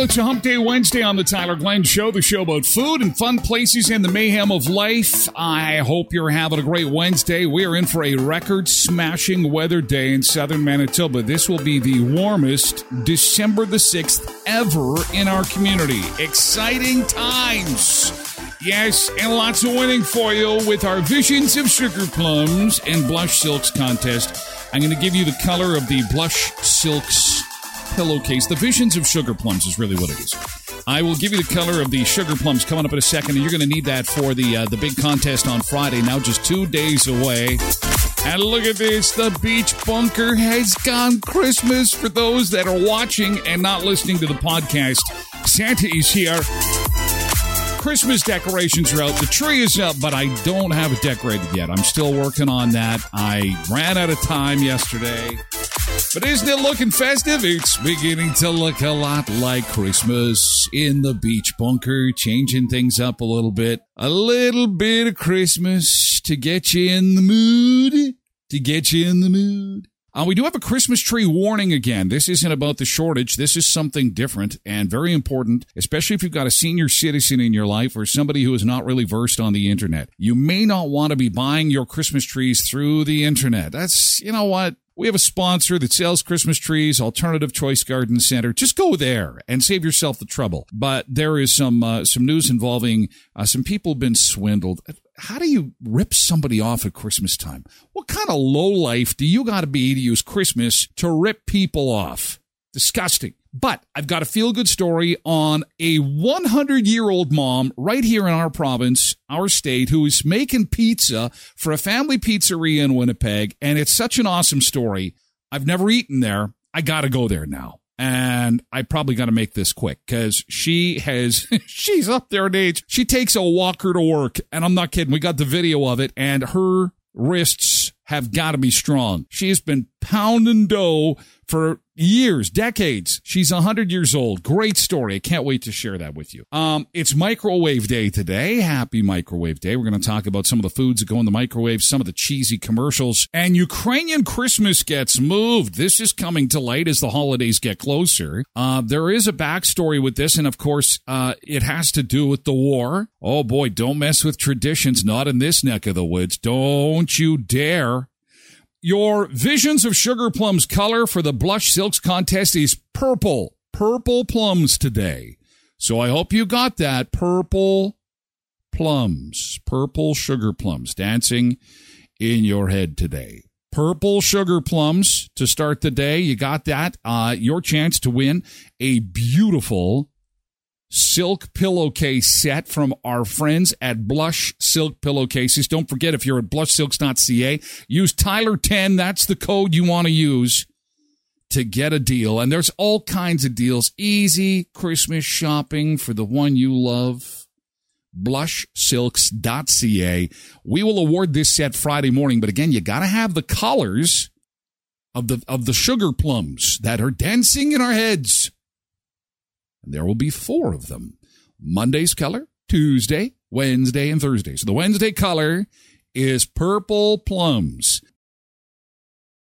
Well, it's a Hump Day Wednesday on the Tyler Glenn Show, the show about food and fun places and the mayhem of life. I hope you're having a great Wednesday. We are in for a record smashing weather day in southern Manitoba. This will be the warmest December the 6th ever in our community. Exciting times. Yes, and lots of winning for you with our Visions of Sugar Plums and Blush Silks contest. I'm going to give you the color of the Blush Silks pillowcase. The Visions of Sugar Plums is really what it is. I will give you the color of the sugar plums coming up in a second, and you're going to need that for the uh, the big contest on Friday. Now just two days away. And look at this, the beach bunker has gone Christmas for those that are watching and not listening to the podcast. Santa is here. Christmas decorations are out. The tree is up, but I don't have it decorated yet. I'm still working on that. I ran out of time yesterday. But isn't it looking festive? It's beginning to look a lot like Christmas in the beach bunker, changing things up a little bit. A little bit of Christmas to get you in the mood. To get you in the mood. Uh, we do have a Christmas tree warning again. This isn't about the shortage. This is something different and very important, especially if you've got a senior citizen in your life or somebody who is not really versed on the internet. You may not want to be buying your Christmas trees through the internet. That's, you know what? We have a sponsor that sells Christmas trees, Alternative Choice Garden Center. Just go there and save yourself the trouble. But there is some uh, some news involving uh, some people been swindled. How do you rip somebody off at Christmas time? What kind of low life do you got to be to use Christmas to rip people off? Disgusting. But I've got a feel good story on a 100 year old mom right here in our province, our state, who is making pizza for a family pizzeria in Winnipeg. And it's such an awesome story. I've never eaten there. I got to go there now. And I probably got to make this quick because she has, she's up there in age. She takes a walker to work. And I'm not kidding. We got the video of it and her wrists have got to be strong. She has been pounding dough for years, decades. She's 100 years old. Great story. I can't wait to share that with you. Um, it's microwave day today. Happy microwave day. We're going to talk about some of the foods that go in the microwave, some of the cheesy commercials, and Ukrainian Christmas gets moved. This is coming to light as the holidays get closer. Uh, there is a backstory with this, and of course, uh, it has to do with the war. Oh boy, don't mess with traditions. Not in this neck of the woods. Don't you dare. Your Visions of Sugar Plums color for the Blush Silks contest is purple. Purple plums today. So I hope you got that. Purple plums. Purple sugar plums dancing in your head today. Purple sugar plums to start the day. You got that. Uh, your chance to win a beautiful silk pillowcase set from our friends at Blush Silk Pillowcases. Don't forget, if you're at blushsilks.ca, use Tyler10. That's the code you want to use to get a deal. And there's all kinds of deals. Easy Christmas shopping for the one you love. Blushsilks.ca. We will award this set Friday morning, but again, you gotta have the colors of the, of the sugar plums that are dancing in our heads. And there will be four of them. Monday's color, Tuesday, Wednesday, and Thursday. So the Wednesday color is purple plums.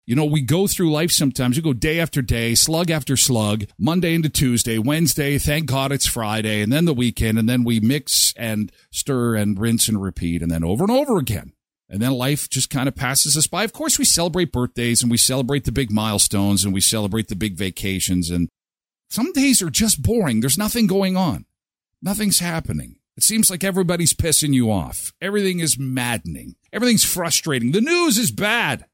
You know, we go through life sometimes. You go day after day, slug after slug, Monday into Tuesday, Wednesday, thank God it's Friday, and then the weekend, and then we mix and stir and rinse and repeat, and then over and over again. And then life just kind of passes us by. Of course, we celebrate birthdays and we celebrate the big milestones and we celebrate the big vacations and some days are just boring. There's nothing going on. Nothing's happening. It seems like everybody's pissing you off. Everything is maddening. Everything's frustrating. The news is bad.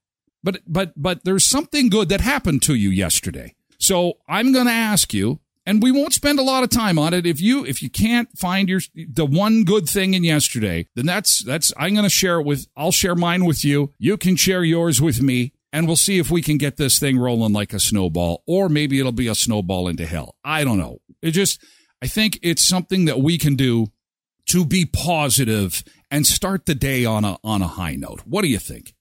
But but but there's something good that happened to you yesterday. So I'm going to ask you and we won't spend a lot of time on it if you if you can't find your the one good thing in yesterday then that's that's i'm going to share it with i'll share mine with you you can share yours with me and we'll see if we can get this thing rolling like a snowball, or maybe it'll be a snowball into hell. I don't know. It just, I think it's something that we can do to be positive and start the day on a on a high note. What do you think?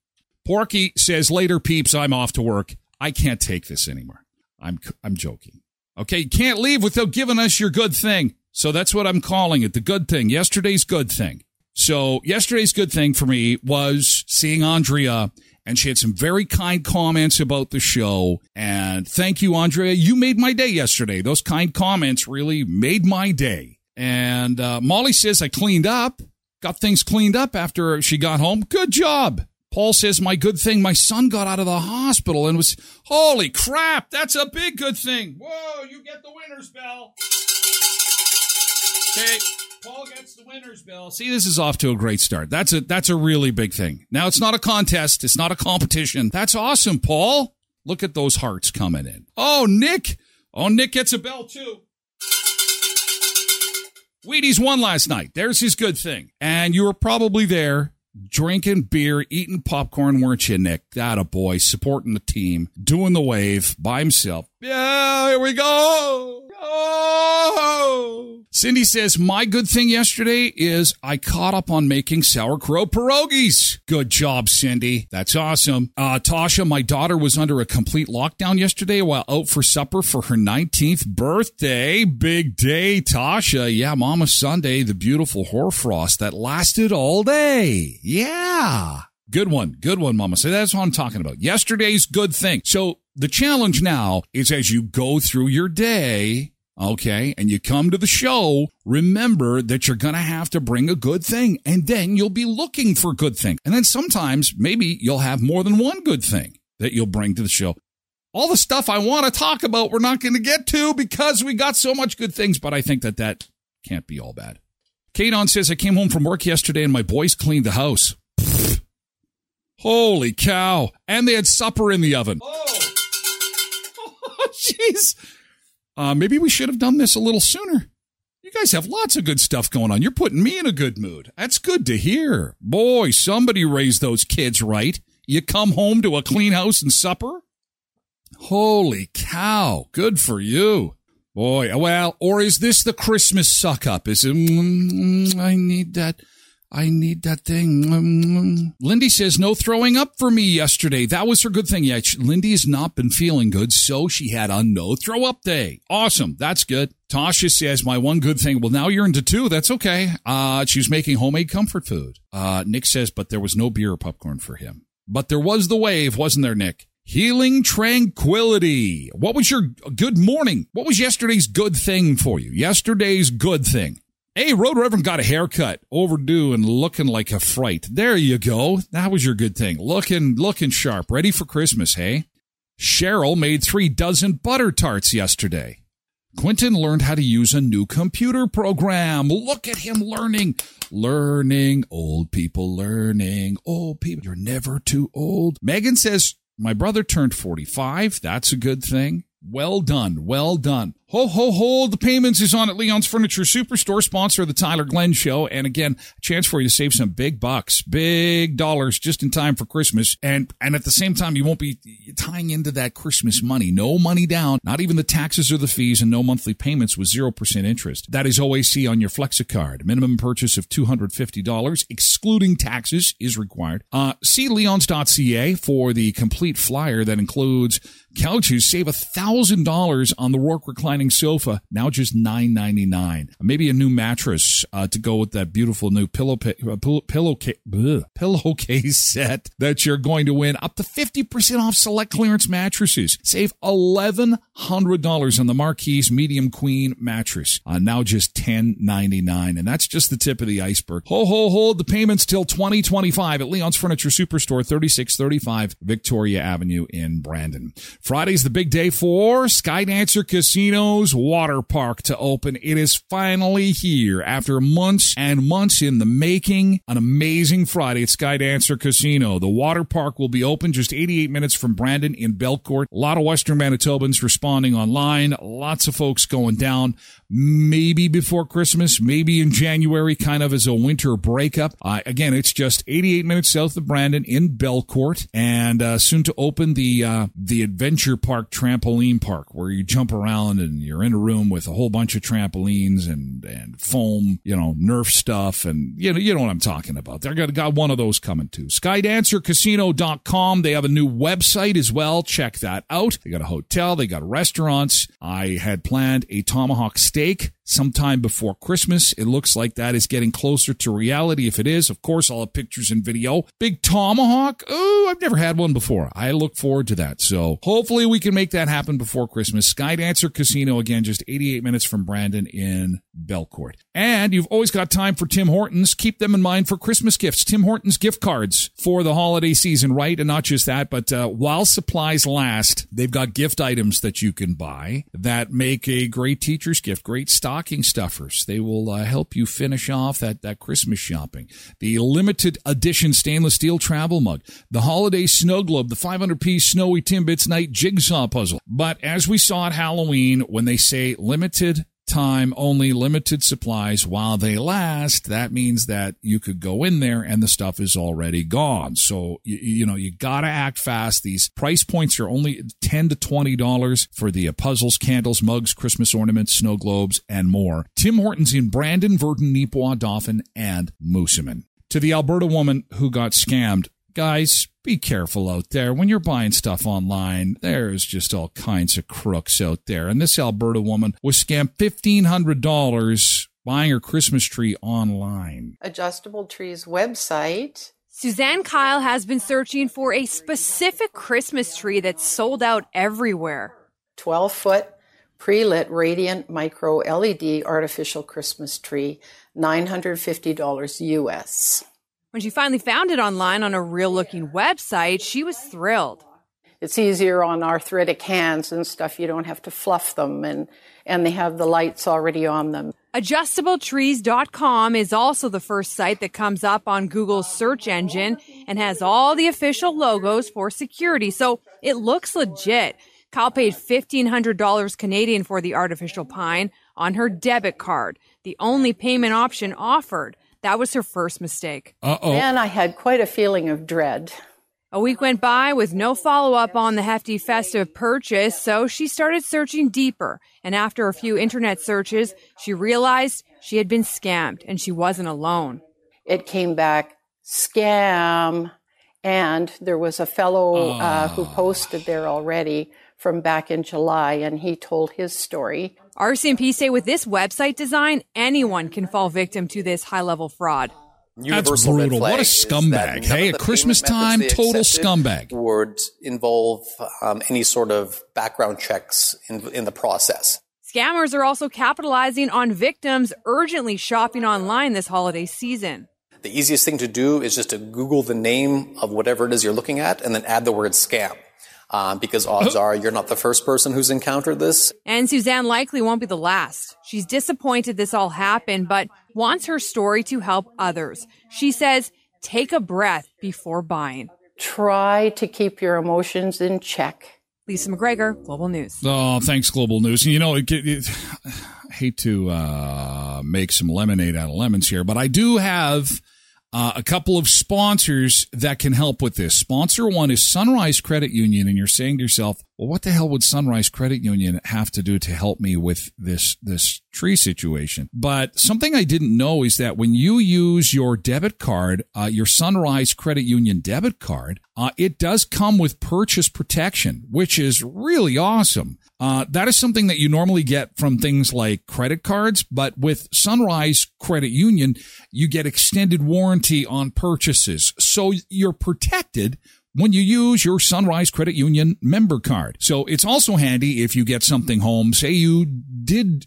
Porky says later, peeps. I'm off to work. I can't take this anymore. I'm I'm joking. Okay, you can't leave without giving us your good thing. So that's what I'm calling it, the good thing. Yesterday's good thing. So yesterday's good thing for me was seeing Andrea and she had some very kind comments about the show. And thank you, Andrea. You made my day yesterday. Those kind comments really made my day. And uh, Molly says I cleaned up, got things cleaned up after she got home. Good job. Paul says, My good thing, my son got out of the hospital and was, holy crap, that's a big good thing. Whoa, you get the winner's bell. Okay. Paul gets the winner's bell. See, this is off to a great start. That's a that's a really big thing. Now it's not a contest, it's not a competition. That's awesome, Paul. Look at those hearts coming in. Oh, Nick. Oh, Nick gets a bell too. Wheaties won last night. There's his good thing. And you were probably there drinking beer, eating popcorn, weren't you, Nick? That a boy, supporting the team, doing the wave by himself. Yeah, here we go. Oh! Cindy says, My good thing yesterday is I caught up on making sauerkraut pierogies. Good job, Cindy. That's awesome. Uh, Tasha, my daughter was under a complete lockdown yesterday while out for supper for her 19th birthday. Big day, Tasha. Yeah, Mama Sunday, the beautiful hoarfrost that lasted all day. Yeah. Good one. Good one, Mama. So that's what I'm talking about. Yesterday's good thing. So the challenge now is as you go through your day, okay, and you come to the show, remember that you're going to have to bring a good thing and then you'll be looking for good thing. And then sometimes maybe you'll have more than one good thing that you'll bring to the show. All the stuff I want to talk about, we're not going to get to because we got so much good things, but I think that that can't be all bad. Kadon says, I came home from work yesterday and my boys cleaned the house. Holy cow. And they had supper in the oven. Oh, jeez. Uh, maybe we should have done this a little sooner. You guys have lots of good stuff going on. You're putting me in a good mood. That's good to hear. Boy, somebody raised those kids right. You come home to a clean house and supper? Holy cow. Good for you. Boy, well, or is this the Christmas suck up? Is it, mm, mm, I need that I need that thing. Lindy says no throwing up for me yesterday. That was her good thing. Yeah, Lindy has not been feeling good, so she had a no throw up day. Awesome. That's good. Tasha says my one good thing. Well, now you're into two. That's okay. Uh, she was making homemade comfort food. Uh, Nick says, but there was no beer or popcorn for him. But there was the wave, wasn't there, Nick? Healing tranquility. What was your good morning? What was yesterday's good thing for you? Yesterday's good thing. Hey, Road Reverend got a haircut, overdue and looking like a fright. There you go. That was your good thing. Looking, looking sharp, ready for Christmas, hey? Cheryl made three dozen butter tarts yesterday. Quentin learned how to use a new computer program. Look at him learning. Learning. Old people learning. Old people. You're never too old. Megan says, my brother turned 45. That's a good thing. Well done. Well done. Ho, ho, ho. The payments is on at Leon's Furniture Superstore, sponsor of the Tyler Glenn Show. And again, a chance for you to save some big bucks, big dollars just in time for Christmas. And, and at the same time, you won't be tying into that Christmas money. No money down, not even the taxes or the fees and no monthly payments with 0% interest. That is OAC on your FlexiCard. Minimum purchase of $250, excluding taxes is required. Uh, see leons.ca for the complete flyer that includes couches. Save $1,000 on the Rourke reclining reclining sofa now just nine ninety nine. Maybe a new mattress uh, to go with that beautiful new pillow uh, pillow pillowcase set that you're going to win. Up to fifty percent off select clearance mattresses. Save eleven hundred dollars on the Marquise Medium Queen mattress. Uh, now just ten ninety nine, and that's just the tip of the iceberg. Ho ho hold the payments till twenty twenty five at Leon's Furniture Superstore, thirty six thirty five Victoria Avenue in Brandon. Friday's the big day for Skydancer Casino water park to open. It is finally here after months and months in the making. An amazing Friday at Skydancer Casino. The water park will be open just 88 minutes from Brandon in Belcourt. A lot of Western Manitobans responding online. Lots of folks going down maybe before Christmas, maybe in January, kind of as a winter breakup. Uh, again, it's just 88 minutes south of Brandon in Belcourt, and uh, soon to open the uh, the Adventure Park trampoline park, where you jump around and you're in a room with a whole bunch of trampolines and and foam, you know, Nerf stuff, and you know you know what I'm talking about. They're got got one of those coming too. SkydancerCasino.com. They have a new website as well. Check that out. They got a hotel. They got restaurants. I had planned a tomahawk steak mistake sometime before Christmas. It looks like that is getting closer to reality. If it is, of course, I'll have pictures and video. Big tomahawk. Oh, I've never had one before. I look forward to that. So hopefully we can make that happen before Christmas. Skydancer Casino, again, just 88 minutes from Brandon in Belcourt. And you've always got time for Tim Hortons. Keep them in mind for Christmas gifts. Tim Hortons gift cards for the holiday season, right? And not just that, but uh, while supplies last, they've got gift items that you can buy that make a great teacher's gift, great stocking stuffers. They will uh, help you finish off that, that Christmas shopping. The limited edition stainless steel travel mug, the holiday snow globe, the 500 piece snowy Timbits night jigsaw puzzle. But as we saw at Halloween, when they say limited time only limited supplies while they last. That means that you could go in there and the stuff is already gone. So you, you know you gotta act fast. These price points are only 10 to 20 dollars for the uh, puzzles candles mugs christmas ornaments snow globes and more. Tim hortons in brandon virden neepawa dauphin and moosomin to the alberta woman who got scammed guys be careful out there. When you're buying stuff online, there's just all kinds of crooks out there. And this Alberta woman was scammed $1,500 buying her Christmas tree online. Adjustable Trees website. Suzanne Kyle has been searching for a specific Christmas tree that's sold out everywhere. 12 foot pre lit radiant micro LED artificial Christmas tree, $950 US. When she finally found it online on a real looking website, she was thrilled. It's easier on arthritic hands and stuff. You don't have to fluff them and, and they have the lights already on them. AdjustableTrees.com is also the first site that comes up on Google's search engine and has all the official logos for security. So it looks legit. Kyle paid $1,500 Canadian for the artificial pine on her debit card, the only payment option offered. That was her first mistake. Uh oh. And I had quite a feeling of dread. A week went by with no follow up on the hefty festive purchase, so she started searching deeper. And after a few internet searches, she realized she had been scammed and she wasn't alone. It came back scam. And there was a fellow uh, who posted there already from back in July, and he told his story. RCMP say with this website design, anyone can fall victim to this high level fraud. That's brutal. What a scumbag. Hey, at Christmas time, total scumbag. Would involve um, any sort of background checks in, in the process. Scammers are also capitalizing on victims urgently shopping online this holiday season. The easiest thing to do is just to Google the name of whatever it is you're looking at and then add the word scam. Um, because odds are you're not the first person who's encountered this. And Suzanne likely won't be the last. She's disappointed this all happened, but wants her story to help others. She says, take a breath before buying. Try to keep your emotions in check. Lisa McGregor, Global News. Oh, thanks, Global News. You know, it, it, I hate to uh, make some lemonade out of lemons here, but I do have uh, a couple of sponsors that can help with this. Sponsor one is Sunrise Credit Union, and you're saying to yourself, well, what the hell would Sunrise Credit Union have to do to help me with this, this tree situation? But something I didn't know is that when you use your debit card, uh, your Sunrise Credit Union debit card, uh, it does come with purchase protection, which is really awesome. Uh, that is something that you normally get from things like credit cards, but with Sunrise Credit Union, you get extended warranty on purchases. So you're protected when you use your Sunrise Credit Union member card. So it's also handy if you get something home. Say you did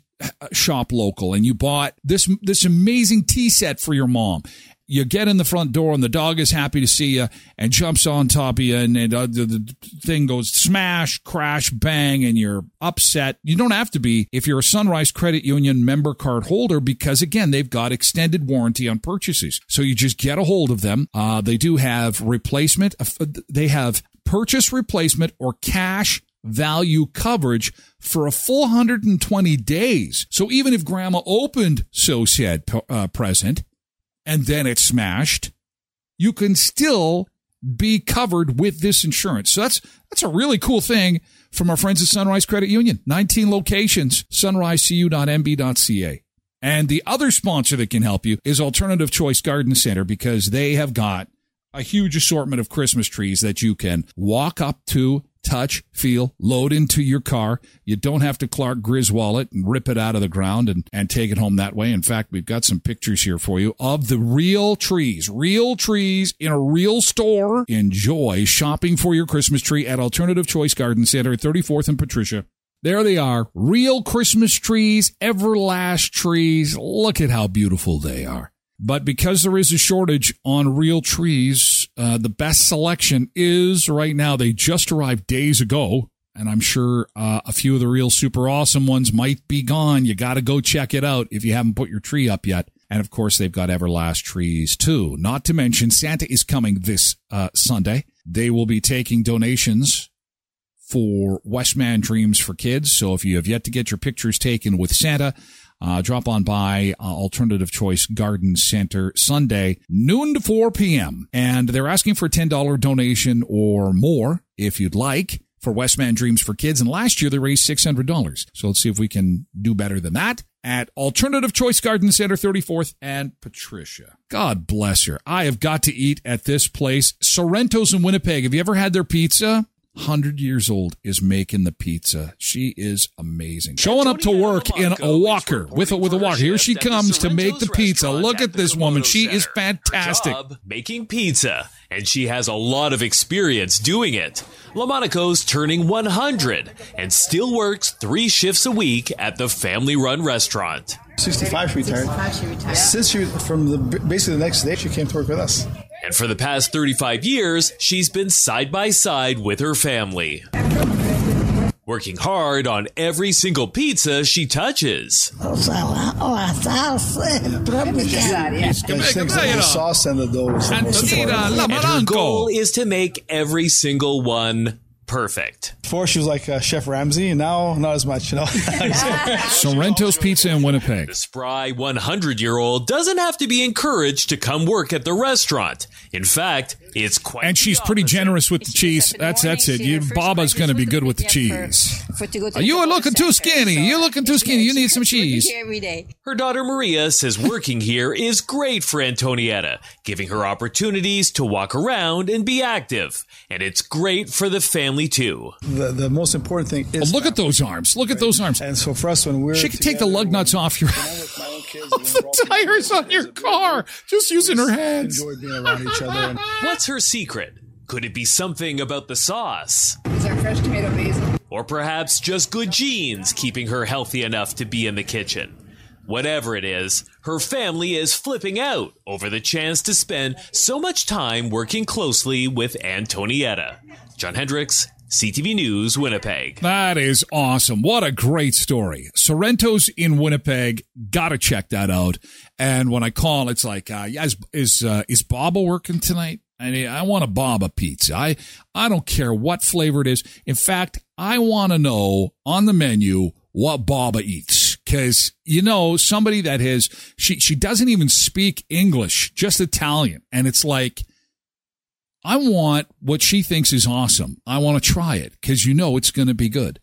shop local and you bought this this amazing tea set for your mom you get in the front door and the dog is happy to see you and jumps on top of you and, and uh, the, the, thing goes smash, crash, bang, and you're upset. You don't have to be if you're a Sunrise Credit Union member card holder because again, they've got extended warranty on purchases. So you just get a hold of them. Uh, they do have replacement. Uh, they have purchase replacement or cash value coverage for a full 120 days. So even if grandma opened so said uh, present and then it's smashed, you can still be covered with this insurance. So that's that's a really cool thing from our friends at Sunrise Credit Union. 19 locations, sunrisecu.mb.ca. And the other sponsor that can help you is Alternative Choice Garden Center because they have got a huge assortment of Christmas trees that you can walk up to touch, feel, load into your car. You don't have to Clark Griswold and rip it out of the ground and, and take it home that way. In fact, we've got some pictures here for you of the real trees, real trees in a real store. Enjoy shopping for your Christmas tree at Alternative Choice Garden Center, 34th and Patricia. There they are. Real Christmas trees, Everlast trees. Look at how beautiful they are. But because there is a shortage on real trees, uh, the best selection is right now. They just arrived days ago, and I'm sure uh, a few of the real super awesome ones might be gone. You got to go check it out if you haven't put your tree up yet. And of course, they've got Everlast trees too. Not to mention, Santa is coming this uh, Sunday. They will be taking donations for Westman Dreams for Kids. So if you have yet to get your pictures taken with Santa, uh, drop on by uh, Alternative Choice Garden Center Sunday, noon to 4 p.m. And they're asking for a $10 donation or more if you'd like for Westman Dreams for Kids. And last year they raised $600. So let's see if we can do better than that at Alternative Choice Garden Center, 34th and Patricia. God bless her. I have got to eat at this place, Sorrento's in Winnipeg. Have you ever had their pizza? 100 years old is making the pizza. She is amazing. Showing up to work in a walker with a with a walker. Here she comes to make the pizza. Look at this woman. She is fantastic. Making pizza and she has a lot of experience doing it. Lomonaco's turning 100 and still works 3 shifts a week at the family-run restaurant. 65 she retired. 65 she retired. Since she from the basically the next day she came to work with us. And for the past 35 years, she's been side by side with her family. Working hard on every single pizza she touches. And she thinks that the sauce and the dough the most important. And her goal is to make every single one perfect. Before she was like uh, Chef Ramsay, and now not as much, you know. Sorrento's Pizza in Winnipeg. The spry 100 year old doesn't have to be encouraged to come work at the restaurant. In fact, it's quite. And she's pretty generous with the cheese. That's that's it. You, Baba's going to be good with the cheese. You are looking too skinny. You're looking too skinny. You need some cheese. Her daughter Maria says working here is great for Antonietta, giving her opportunities to walk around and be active. And it's great for the family too. The, the most important thing is. Oh, look at those arms. Look at those arms. And so for us, when we're. She could take the lug nuts off your. off the tires on your car. Just using her hands. Enjoy being around each other. And, What's her secret? Could it be something about the sauce? These are fresh tomato basil. Or perhaps just good genes keeping her healthy enough to be in the kitchen? Whatever it is, her family is flipping out over the chance to spend so much time working closely with Antonietta. John Hendricks, CTV News, Winnipeg. That is awesome. What a great story. Sorrento's in Winnipeg. Gotta check that out. And when I call, it's like, uh, is, is, uh, is Baba working tonight? I mean, I want a Baba pizza. I, I don't care what flavor it is. In fact, I want to know on the menu what Baba eats. Cause, you know, somebody that has, she, she doesn't even speak English, just Italian. And it's like, I want what she thinks is awesome. I want to try it because you know it's going to be good.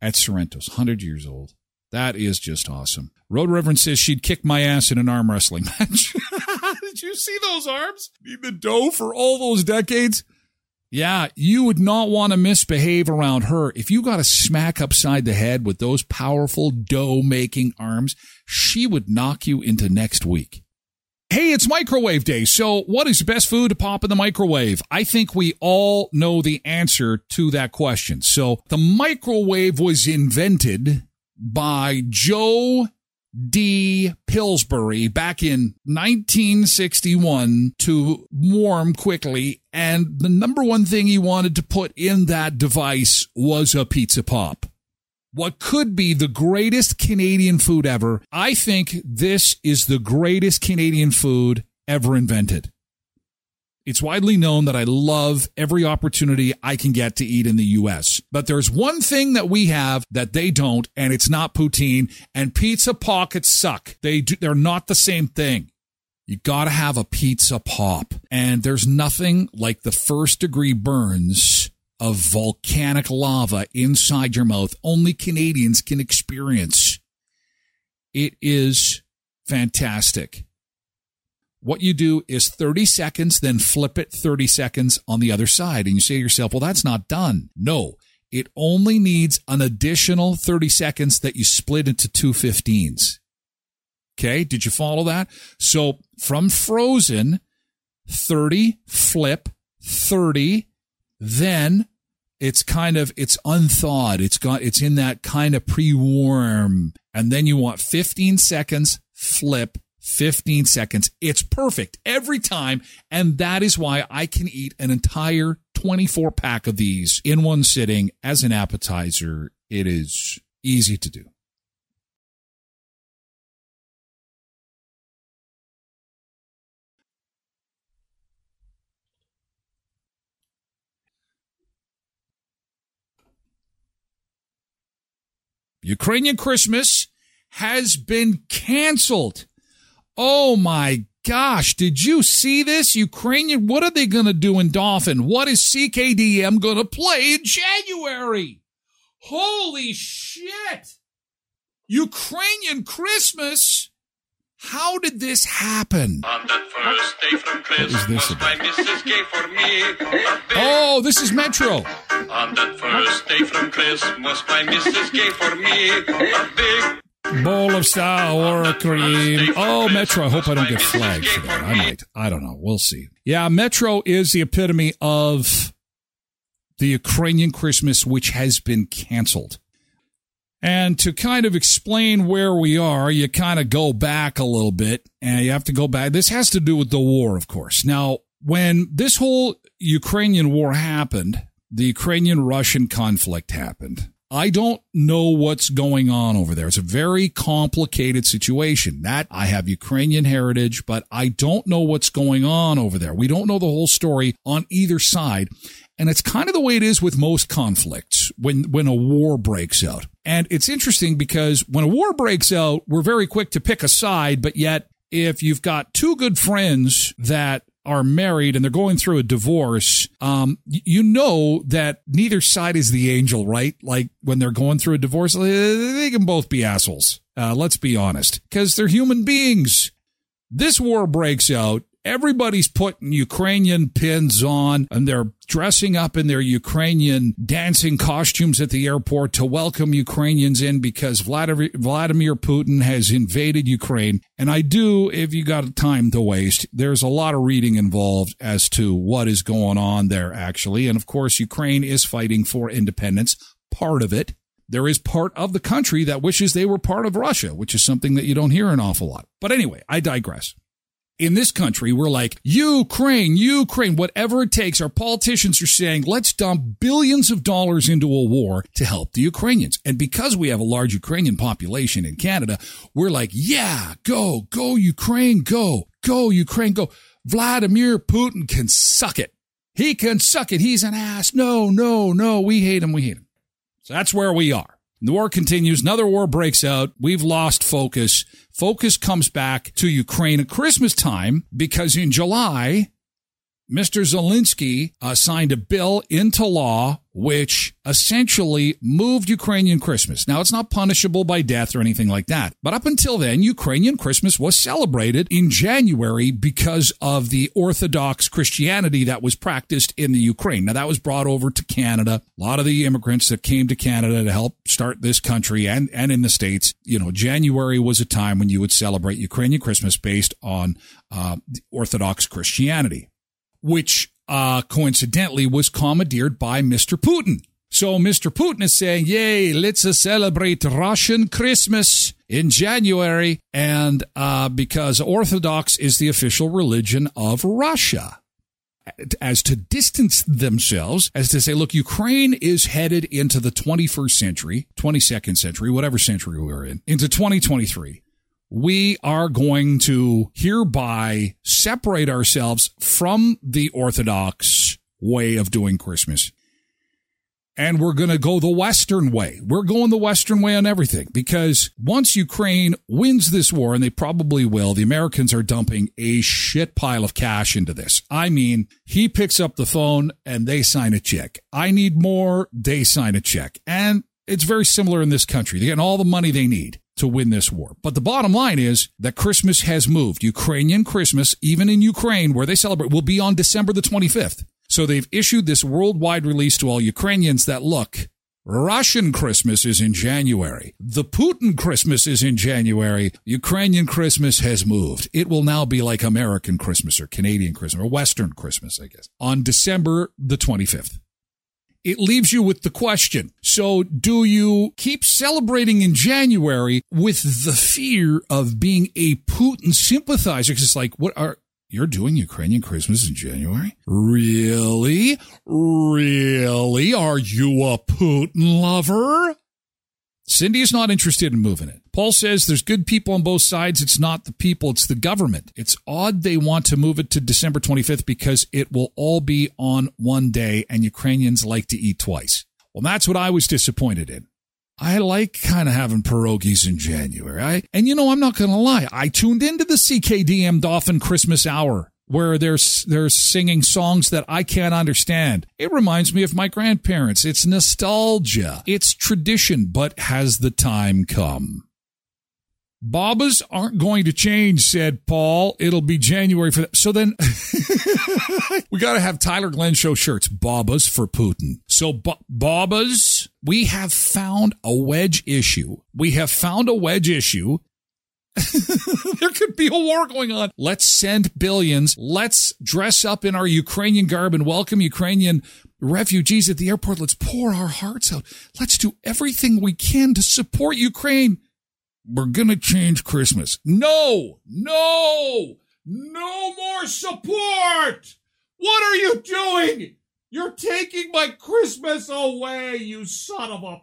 At Sorrento's, 100 years old. That is just awesome. Road Reverend says she'd kick my ass in an arm wrestling match. Did you see those arms? Need the dough for all those decades? Yeah, you would not want to misbehave around her. If you got a smack upside the head with those powerful dough making arms, she would knock you into next week. Hey, it's microwave day. So what is the best food to pop in the microwave? I think we all know the answer to that question. So the microwave was invented by Joe D. Pillsbury back in 1961 to warm quickly. And the number one thing he wanted to put in that device was a pizza pop. What could be the greatest Canadian food ever. I think this is the greatest Canadian food ever invented. It's widely known that I love every opportunity I can get to eat in the U.S. But there's one thing that we have that they don't, and it's not poutine. And pizza pockets suck. They do, they're not the same thing. You gotta have a pizza pop. And there's nothing like the first degree burns of volcanic lava inside your mouth. Only Canadians can experience. It is fantastic. What you do is 30 seconds, then flip it 30 seconds on the other side. And you say to yourself, well, that's not done. No, it only needs an additional 30 seconds that you split into two 15s. Okay. Did you follow that? So from frozen, 30, flip, 30, then it's kind of, it's unthawed. It's got, it's in that kind of pre-warm. And then you want 15 seconds, flip, 15 seconds. It's perfect every time. And that is why I can eat an entire 24 pack of these in one sitting as an appetizer. It is easy to do. Ukrainian Christmas has been canceled. Oh my gosh, did you see this? Ukrainian, what are they going to do in Dauphin? What is CKDM going to play in January? Holy shit! Ukrainian Christmas? How did this happen? On that first day from Christmas, my missus gave for me Oh, this is Metro. On that first day from Christmas, my missus gave for me a big Bowl of sour cream. Oh, Metro. I hope I don't get flagged for that. I might. I don't know. We'll see. Yeah, Metro is the epitome of the Ukrainian Christmas, which has been canceled. And to kind of explain where we are, you kind of go back a little bit and you have to go back. This has to do with the war, of course. Now, when this whole Ukrainian war happened, the Ukrainian Russian conflict happened. I don't know what's going on over there. It's a very complicated situation. That I have Ukrainian heritage, but I don't know what's going on over there. We don't know the whole story on either side. And it's kind of the way it is with most conflicts when, when a war breaks out. And it's interesting because when a war breaks out, we're very quick to pick a side, but yet if you've got two good friends that are married and they're going through a divorce, um, you know that neither side is the angel, right? Like when they're going through a divorce, they can both be assholes. Uh, let's be honest, because they're human beings. This war breaks out Everybody's putting Ukrainian pins on and they're dressing up in their Ukrainian dancing costumes at the airport to welcome Ukrainians in because Vladimir, Putin has invaded Ukraine. And I do, if you got time to waste, there's a lot of reading involved as to what is going on there actually. And of course, Ukraine is fighting for independence, part of it there is part of the country that wishes they were part of Russia, which is something that you don't hear an awful lot. But anyway, I digress in this country, we're like, Ukraine, Ukraine, whatever it takes. Our politicians are saying, let's dump billions of dollars into a war to help the Ukrainians. And because we have a large Ukrainian population in Canada, we're like, yeah, go, go Ukraine, go, go Ukraine, go. Vladimir Putin can suck it. He can suck it. He's an ass. No, no, no. We hate him. We hate him. So that's where we are. The war continues. Another war breaks out. We've lost focus. Focus comes back to Ukraine at Christmas time because in July, Mr. Zelensky uh, signed a bill into law which essentially moved Ukrainian Christmas. Now, it's not punishable by death or anything like that. But up until then, Ukrainian Christmas was celebrated in January because of the Orthodox Christianity that was practiced in the Ukraine. Now, that was brought over to Canada. A lot of the immigrants that came to Canada to help start this country and, and in the States, you know, January was a time when you would celebrate Ukrainian Christmas based on uh, Orthodox Christianity which uh, coincidentally was commandeered by Mr. Putin. So Mr. Putin is saying, yay, let's uh, celebrate Russian Christmas in January. And uh, because Orthodox is the official religion of Russia. As to distance themselves, as to say, look, Ukraine is headed into the 21st century, 22nd century, whatever century we're in, into 2023 we are going to hereby separate ourselves from the Orthodox way of doing Christmas. And we're going to go the Western way. We're going the Western way on everything because once Ukraine wins this war, and they probably will, the Americans are dumping a shit pile of cash into this. I mean, he picks up the phone and they sign a check. I need more. They sign a check. And it's very similar in this country. They're getting all the money they need to win this war. But the bottom line is that Christmas has moved. Ukrainian Christmas, even in Ukraine where they celebrate, will be on December the 25th. So they've issued this worldwide release to all Ukrainians that look, Russian Christmas is in January. The Putin Christmas is in January. Ukrainian Christmas has moved. It will now be like American Christmas or Canadian Christmas or Western Christmas, I guess, on December the 25th. It leaves you with the question. So do you keep celebrating in January with the fear of being a Putin sympathizer? Cause it's like, what are, you're doing Ukrainian Christmas in January? Really? Really? Are you a Putin lover? Cindy is not interested in moving it. Paul says there's good people on both sides. It's not the people, it's the government. It's odd they want to move it to December 25th because it will all be on one day and Ukrainians like to eat twice. Well, that's what I was disappointed in. I like kind of having pierogies in January. I, and you know, I'm not going to lie. I tuned into the CKDM Dauphin Christmas Hour where they're, they're singing songs that I can't understand. It reminds me of my grandparents. It's nostalgia. It's tradition, but has the time come? Babas aren't going to change, said Paul. It'll be January for that. So then we got to have Tyler Glenn show shirts. Babas for Putin. So ba- Babas, we have found a wedge issue. We have found a wedge issue. there could be a war going on. Let's send billions. Let's dress up in our Ukrainian garb and welcome Ukrainian refugees at the airport. Let's pour our hearts out. Let's do everything we can to support Ukraine we're going to change Christmas. No, no, no more support. What are you doing? You're taking my Christmas away, you son of a.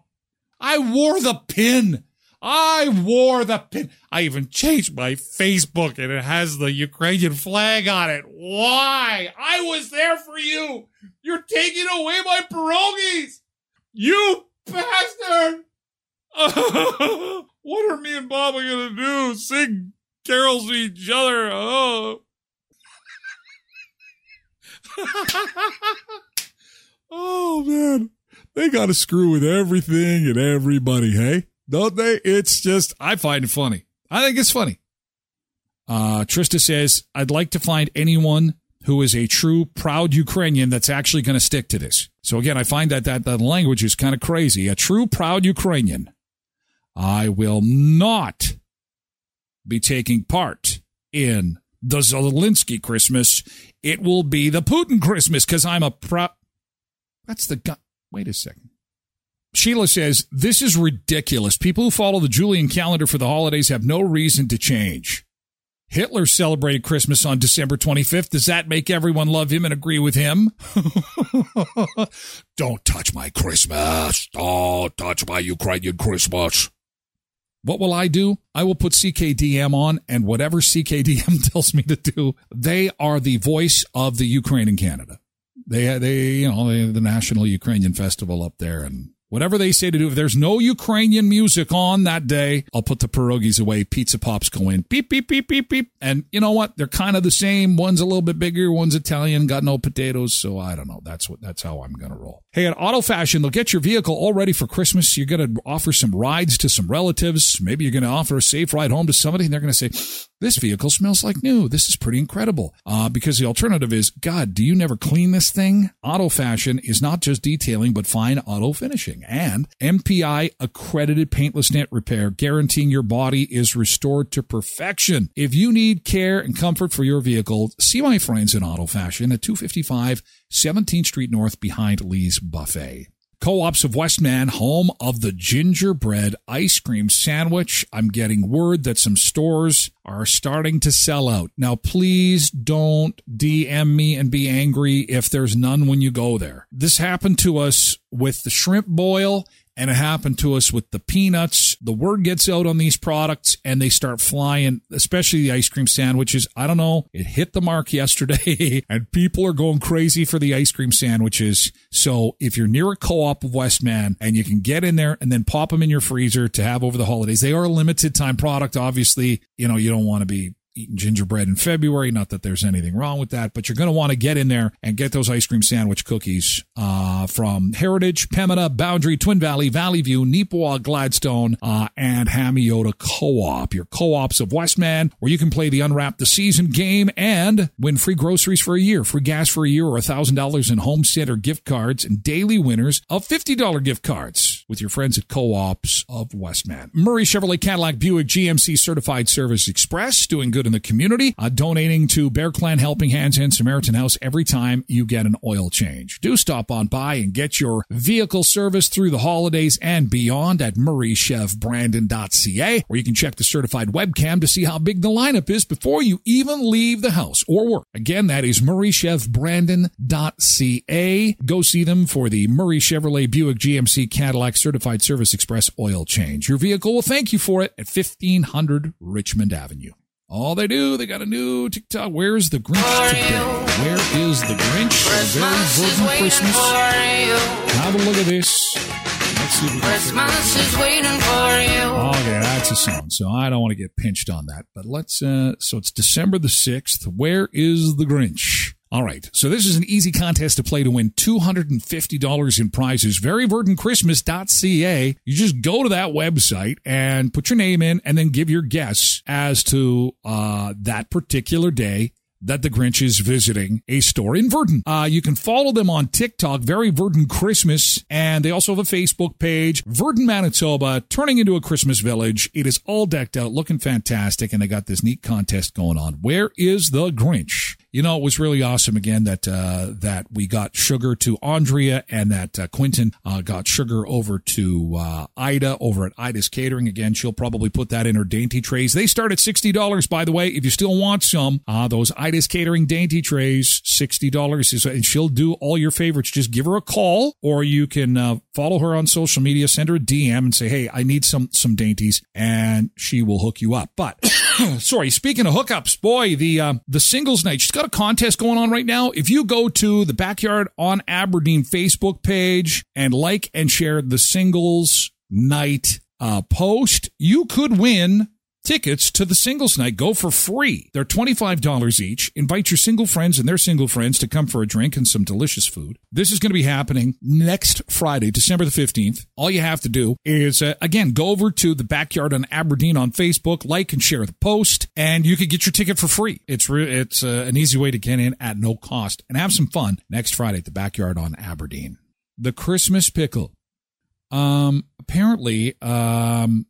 I wore the pin. I wore the pin. I even changed my Facebook and it has the Ukrainian flag on it. Why? I was there for you. You're taking away my pierogies. You bastard. what are me and Bob gonna do? Sing carols to each other? Oh. oh man, they got to screw with everything and everybody, hey? Don't they? It's just I find it funny. I think it's funny. Uh, Trista says, I'd like to find anyone who is a true proud Ukrainian that's actually going to stick to this. So again, I find that that, that language is kind of crazy. A true proud Ukrainian. I will not be taking part in the Zelensky Christmas. It will be the Putin Christmas because I'm a pro. That's the guy. Wait a second. Sheila says, This is ridiculous. People who follow the Julian calendar for the holidays have no reason to change. Hitler celebrated Christmas on December 25th. Does that make everyone love him and agree with him? Don't touch my Christmas. Don't touch my Ukrainian Christmas. What will I do? I will put CKDM on and whatever CKDM tells me to do. They are the voice of the Ukraine and Canada. They, they, you know, the National Ukrainian Festival up there and whatever they say to do. If there's no Ukrainian music on that day, I'll put the pierogies away. Pizza pops go in. Beep, beep, beep, beep, beep. And you know what? They're kind of the same. One's a little bit bigger. One's Italian. Got no potatoes. So I don't know. That's what, that's how I'm going to roll. Hey, at Auto Fashion, they'll get your vehicle all ready for Christmas. You're going to offer some rides to some relatives. Maybe you're going to offer a safe ride home to somebody and they're going to say, this vehicle smells like new. This is pretty incredible. Uh, because the alternative is, God, do you never clean this thing? Auto Fashion is not just detailing, but fine auto finishing and MPI accredited paintless dent repair, guaranteeing your body is restored to perfection. If you need care and comfort for your vehicle, see my friends in Auto Fashion at 255 17th Street North behind Lee's Buffet. Co-ops of Westman, home of the gingerbread ice cream sandwich. I'm getting word that some stores are starting to sell out. Now, please don't DM me and be angry if there's none when you go there. This happened to us with the shrimp boil and it happened to us with the peanuts. The word gets out on these products and they start flying, especially the ice cream sandwiches. I don't know. It hit the mark yesterday and people are going crazy for the ice cream sandwiches. So if you're near a co-op of Westman and you can get in there and then pop them in your freezer to have over the holidays, they are a limited time product. Obviously, you know, you don't want to be eating gingerbread in February. Not that there's anything wrong with that, but you're going to want to get in there and get those ice cream sandwich cookies uh, from Heritage, Pembina, Boundary, Twin Valley, Valley View, Neepawa, Gladstone, uh, and Hamiota Co-op. Your co-ops of Westman, where you can play the Unwrap the Season game and win free groceries for a year, free gas for a year, or $1,000 in home center gift cards and daily winners of $50 gift cards with your friends at Co-ops of Westman. Murray Chevrolet Cadillac Buick GMC Certified Service Express, doing good in the community, uh, donating to Bear Clan Helping Hands and Samaritan House every time you get an oil change. Do stop on by and get your vehicle service through the holidays and beyond at murraychevbrandon.ca, where you can check the certified webcam to see how big the lineup is before you even leave the house or work. Again, that is murraychevbrandon.ca. Go see them for the Murray Chevrolet Buick GMC Cadillac Certified Service Express oil change. Your vehicle will thank you for it at 1500 Richmond Avenue. All they do, they got a new TikTok. Where's the Grinch today? Where is the Grinch? A very Virden Christmas. Have a look at this. Let's see if we can figure it out. Christmas is waiting for you. Okay, that's a song. So I don't want to get pinched on that. But let's, uh, so it's December the 6th. Where is the Grinch? All right. So this is an easy contest to play to win $250 in prizes. VeryVirdenChristmas.ca. You just go to that website and put your name in and then give your guess as to, uh, that particular day that the Grinch is visiting a store in Virden. Uh, you can follow them on TikTok, Very Virden Christmas, and they also have a Facebook page, Virden, Manitoba, turning into a Christmas village. It is all decked out, looking fantastic, and they got this neat contest going on. Where is the Grinch? You know, it was really awesome again that uh, that we got sugar to Andrea and that uh, Quentin uh, got sugar over to uh, Ida over at Ida's Catering. Again, she'll probably put that in her dainty trays. They start at sixty dollars, by the way. If you still want some, uh, those Ida's Catering dainty trays, sixty dollars is, and she'll do all your favorites. Just give her a call, or you can uh, follow her on social media, send her a DM, and say, "Hey, I need some some dainties," and she will hook you up. But sorry, speaking of hookups, boy, the the singles night. Got a contest going on right now. If you go to the Backyard on Aberdeen Facebook page and like and share the singles night uh, post, you could win tickets to the singles night go for free. They're $25 each. Invite your single friends and their single friends to come for a drink and some delicious food. This is going to be happening next Friday, December the 15th. All you have to do is, uh, again, go over to the Backyard on Aberdeen on Facebook, like and share the post, and you could get your ticket for free. It's re- it's uh, an easy way to get in at no cost and have some fun next Friday at the Backyard on Aberdeen. The Christmas pickle. Um, apparently, um,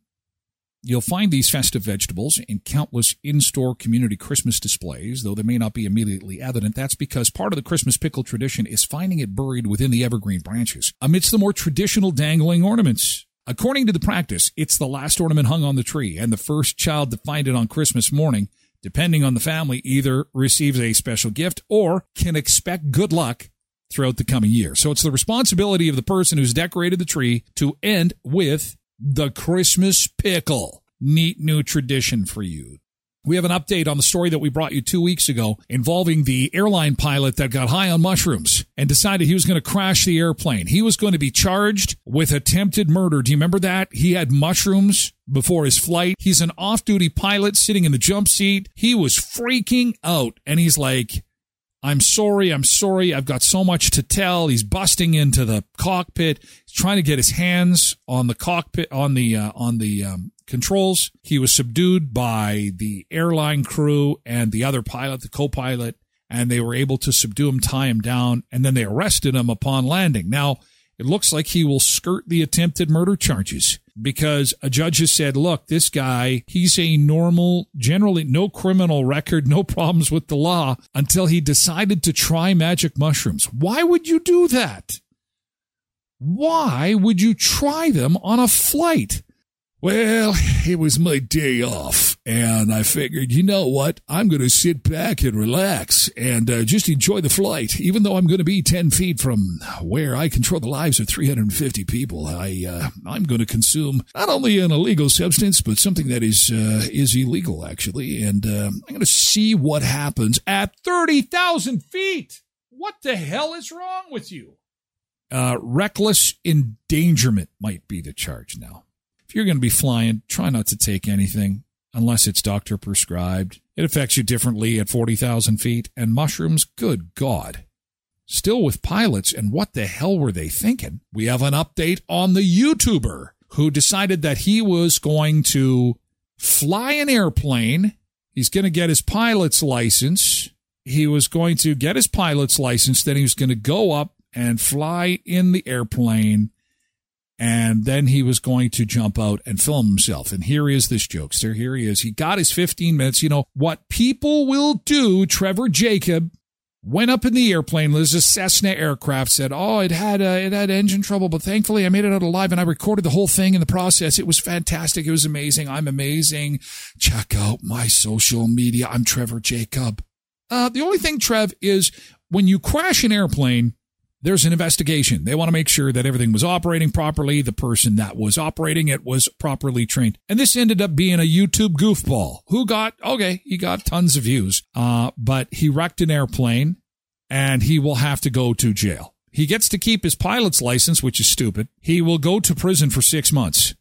You'll find these festive vegetables in countless in-store community Christmas displays, though they may not be immediately evident. That's because part of the Christmas pickle tradition is finding it buried within the evergreen branches, amidst the more traditional dangling ornaments. According to the practice, it's the last ornament hung on the tree, and the first child to find it on Christmas morning, depending on the family, either receives a special gift or can expect good luck throughout the coming year. So it's the responsibility of the person who's decorated the tree to end with the Christmas pickle. Neat new tradition for you. We have an update on the story that we brought you two weeks ago involving the airline pilot that got high on mushrooms and decided he was going to crash the airplane. He was going to be charged with attempted murder. Do you remember that? He had mushrooms before his flight. He's an off duty pilot sitting in the jump seat. He was freaking out and he's like, I'm sorry, I'm sorry, I've got so much to tell. He's busting into the cockpit. He's trying to get his hands on the cockpit, on the, uh, on the, um, controls. He was subdued by the airline crew and the other pilot, the co-pilot, and they were able to subdue him, tie him down, and then they arrested him upon landing. Now, it looks like he will skirt the attempted murder charges because a judge has said, look, this guy, he's a normal, generally no criminal record, no problems with the law until he decided to try magic mushrooms. Why would you do that? Why would you try them on a flight? Well, it was my day off, and I figured, you know what? I'm going to sit back and relax and uh, just enjoy the flight. Even though I'm going to be 10 feet from where I control the lives of 350 people, I, uh, I'm going to consume not only an illegal substance, but something that is, uh, is illegal, actually. And uh, I'm going to see what happens at 30,000 feet. What the hell is wrong with you? Uh, reckless endangerment might be the charge now if you're going to be flying, try not to take anything. unless it's doctor prescribed. It affects you differently at 40,000 feet. And mushrooms, good God. Still with pilots, and what the hell were they thinking? We have an update on the YouTuber who decided that he was going to fly an airplane. He's going to get his pilot's license. He was going to get his pilot's license. Then he was going to go up and fly in the airplane. And then he was going to jump out and film himself. And here is this jokester. Here he is. He got his 15 minutes. You know, what people will do, Trevor Jacob, went up in the airplane. There's a Cessna aircraft. Said, "Oh, it had uh, it had engine trouble, but thankfully I made it out alive, and I recorded the whole thing in the process. It was fantastic. It was amazing. I'm amazing. Check out my social media. I'm Trevor Jacob. Uh, the only thing, Trev, is when you crash an airplane." There's an investigation. They want to make sure that everything was operating properly. The person that was operating it was properly trained. And this ended up being a YouTube goofball who got, okay, he got tons of views. Uh, but he wrecked an airplane and he will have to go to jail. He gets to keep his pilot's license, which is stupid. He will go to prison for six months.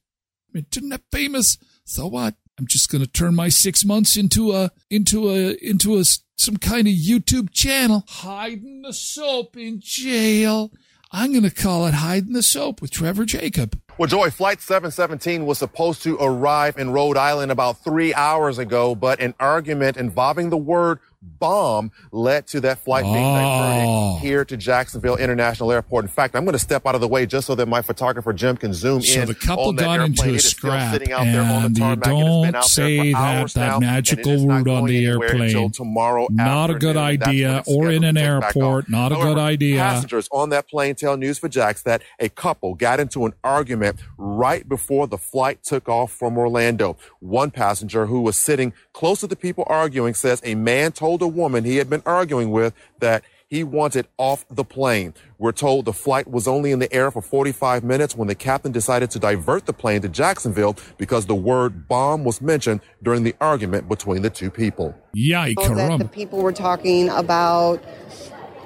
Internet famous. So what? I'm just going to turn my six months into a, into a, into a, some kind of YouTube channel. Hiding the soap in jail. I'm going to call it Hiding the Soap with Trevor Jacob. Well, Joy, Flight 717 was supposed to arrive in Rhode Island about three hours ago, but an argument involving the word bomb led to that flight being Oh. diverted here to Jacksonville International Airport. In fact, I'm going to step out of the way just so that my photographer Jim can zoom So in. the couple got into airplane. a It is still scrap, sitting out there on and the you tarmac. It has been don't say that- that now, magical word on the airplane. tomorrow Not a good afternoon. That's when idea, or in an to take back airport. Not a good idea. Passengers on that plane tell News for Jax that a couple got into an argument right before the flight took off from Orlando. One passenger who was sitting close to the people arguing says a man told a woman he had been arguing with that he wanted off the plane. We're told the flight was only in the air for 45 minutes when the captain decided to divert the plane to Jacksonville because the word bomb was mentioned during the argument between the two people. Yikes, that the people were talking about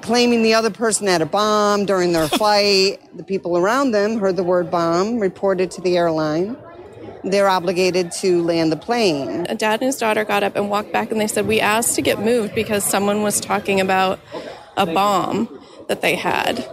claiming the other person had a bomb during their flight. the people around them heard the word bomb, reported to the airline. They're obligated to land the plane. A dad and his daughter got up and walked back, and they said, We asked to get moved because someone was talking about a bomb that they had.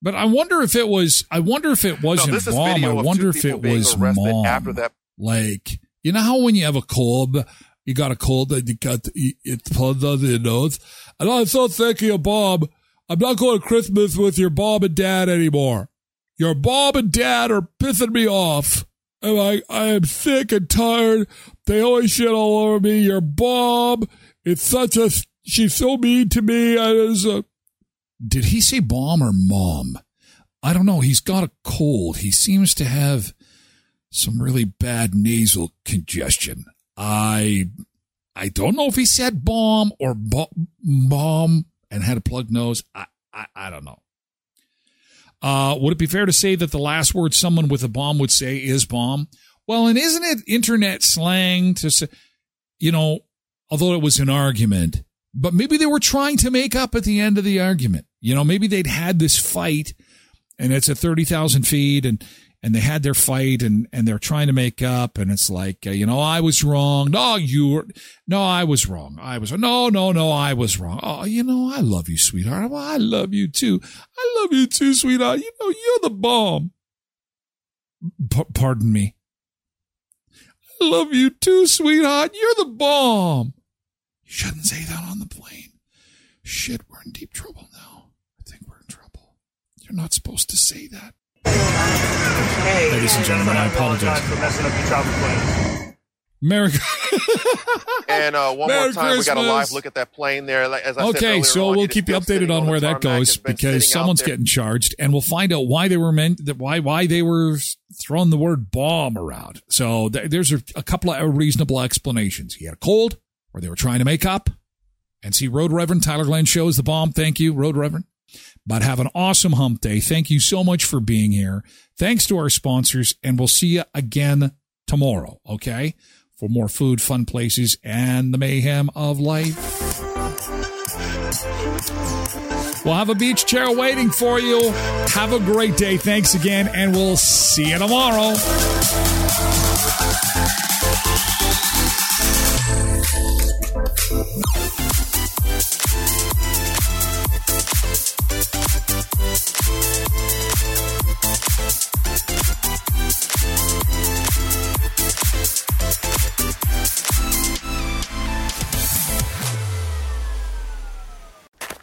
But I wonder if it was. I wonder if it wasn't this is mom. I wonder if it was arrested mom. after that- Like you know how when you have a cold, you got a cold and you got the, it's pulled under your nose. And I'm so thinking of Bob. I'm not going to Christmas with your Bob and Dad anymore. Your Bob and Dad are pissing me off. And I, I am sick and tired. They always shit all over me. Your Bob, it's such a, she's so mean to me. I was a, did he say bomb or mom? I don't know. He's got a cold. He seems to have some really bad nasal congestion. I I don't know if he said bomb or bo- bomb and had a plug nose. I, I I don't know. Uh, would it be fair to say that the last word someone with a bomb would say is bomb? Well, and isn't it internet slang to say, you know, although it was an argument, but maybe they were trying to make up at the end of the argument. You know, maybe they'd had this fight and it's at 30,000 feet and, and they had their fight and, and they're trying to make up. And it's like, uh, you know, I was wrong. No, you were, no, I was wrong. I was, no, no, no, I was wrong. Oh, you know, I love you, sweetheart. Well, I love you too. I love you too, sweetheart. You know, you're the bomb. P- pardon me. I love you too, sweetheart. You're the bomb. You shouldn't say that on the plane. Shit, we're in deep trouble now. I think we're in trouble. You're not supposed to say that. Ladies and gentlemen, I apologize. for messing up your travel plans. Merry. And uh, one Merry more time, we got a live Christmas. look at that plane there. Like, As I said Okay, earlier so on, we'll it is keep you updated on the where that goes because someone's getting charged, and we'll find out why they were meant that why why they were throwing the word bomb around. So th- there's a, a couple of reasonable explanations. He had a cold, or they were trying to make up. And see, Road Reverend Tyler Glenn shows the bomb. Thank you, Road Reverend. But have an awesome hump day. Thank you so much for being here. Thanks to our sponsors, and we'll see you again tomorrow, okay? For more food, fun places, and the mayhem of life. We'll have a beach chair waiting for you. Have a great day. Thanks again, and we'll see you tomorrow.